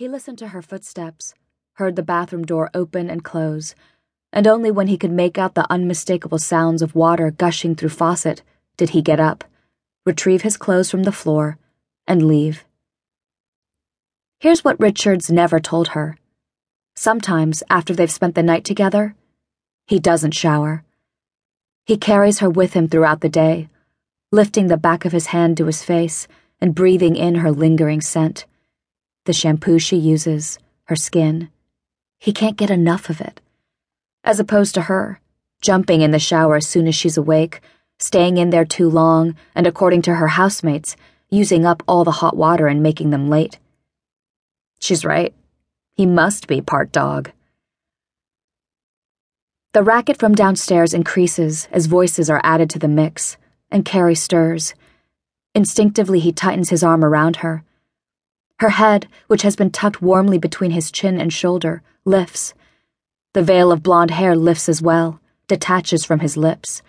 He listened to her footsteps, heard the bathroom door open and close, and only when he could make out the unmistakable sounds of water gushing through faucet did he get up, retrieve his clothes from the floor, and leave. Here's what Richards never told her. Sometimes, after they've spent the night together, he doesn't shower. He carries her with him throughout the day, lifting the back of his hand to his face and breathing in her lingering scent. The shampoo she uses, her skin. He can't get enough of it. As opposed to her, jumping in the shower as soon as she's awake, staying in there too long, and according to her housemates, using up all the hot water and making them late. She's right. He must be part dog. The racket from downstairs increases as voices are added to the mix, and Carrie stirs. Instinctively, he tightens his arm around her. Her head, which has been tucked warmly between his chin and shoulder, lifts. The veil of blonde hair lifts as well, detaches from his lips.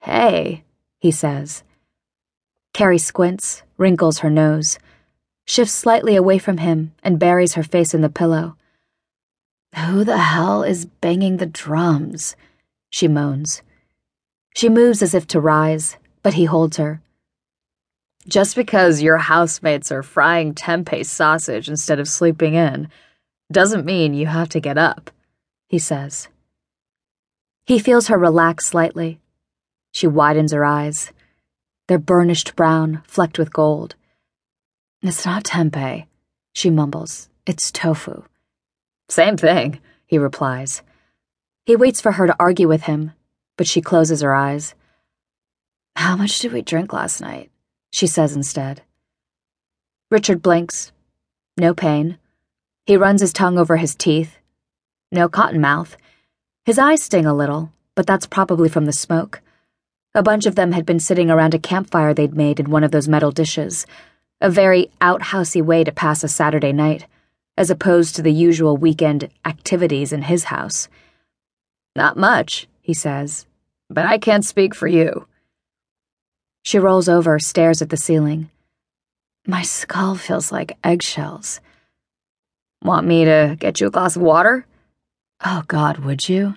Hey, he says. Carrie squints, wrinkles her nose shifts slightly away from him, and buries her face in the pillow. Who the hell is banging the drums? She moans. She moves as if to rise, but he holds her. Just because your housemates are frying tempeh sausage instead of sleeping in doesn't mean you have to get up, he says. He feels her relax slightly. She widens her eyes. They're burnished brown, flecked with gold. It's not tempeh, she mumbles. It's tofu. Same thing, he replies. He waits for her to argue with him, but she closes her eyes. How much did we drink last night? She says instead. Richard blinks. No pain. He runs his tongue over his teeth. No cotton mouth. His eyes sting a little, but that's probably from the smoke. A bunch of them had been sitting around a campfire they'd made in one of those metal dishes a very outhousey way to pass a Saturday night, as opposed to the usual weekend activities in his house. Not much, he says, but I can't speak for you. She rolls over, stares at the ceiling. My skull feels like eggshells. Want me to get you a glass of water? Oh, God, would you?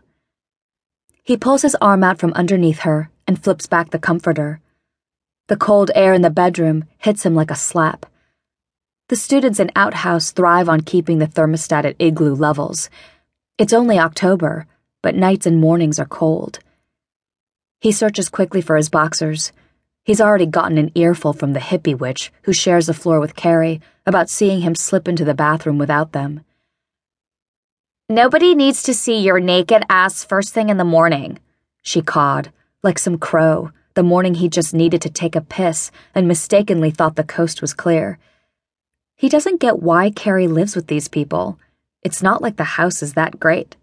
He pulls his arm out from underneath her and flips back the comforter. The cold air in the bedroom hits him like a slap. The students in Outhouse thrive on keeping the thermostat at igloo levels. It's only October, but nights and mornings are cold. He searches quickly for his boxers. He's already gotten an earful from the hippie witch, who shares the floor with Carrie, about seeing him slip into the bathroom without them. Nobody needs to see your naked ass first thing in the morning, she cawed, like some crow the morning he just needed to take a piss and mistakenly thought the coast was clear. He doesn't get why Carrie lives with these people. It's not like the house is that great.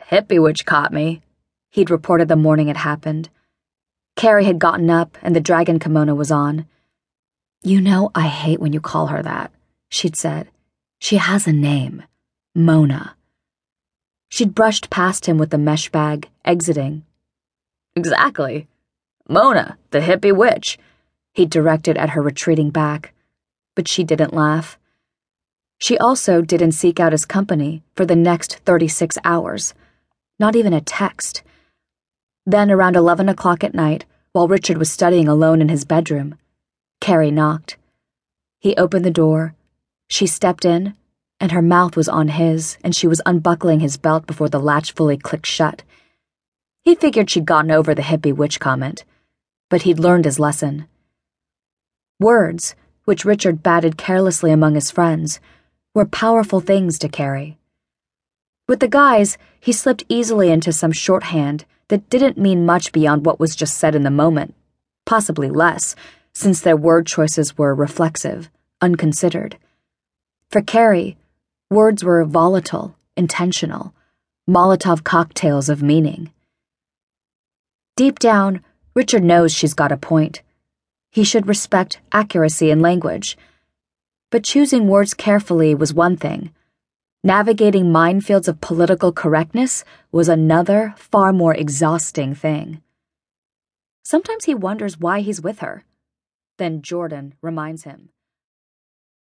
Hippie witch caught me, he'd reported the morning it happened. Carrie had gotten up and the dragon kimono was on. You know I hate when you call her that, she'd said. She has a name Mona. She'd brushed past him with the mesh bag, exiting. Exactly. Mona, the hippie witch, he directed at her retreating back, but she didn't laugh. She also didn't seek out his company for the next 36 hours, not even a text. Then, around 11 o'clock at night, while Richard was studying alone in his bedroom, Carrie knocked. He opened the door. She stepped in, and her mouth was on his, and she was unbuckling his belt before the latch fully clicked shut. He figured she'd gotten over the hippie witch comment but he'd learned his lesson. Words, which Richard batted carelessly among his friends, were powerful things to carry. With the guys, he slipped easily into some shorthand that didn't mean much beyond what was just said in the moment, possibly less, since their word choices were reflexive, unconsidered. For Carrie, words were volatile, intentional, Molotov cocktails of meaning. Deep down, Richard knows she's got a point. He should respect accuracy in language. But choosing words carefully was one thing. Navigating minefields of political correctness was another, far more exhausting thing. Sometimes he wonders why he's with her. Then Jordan reminds him.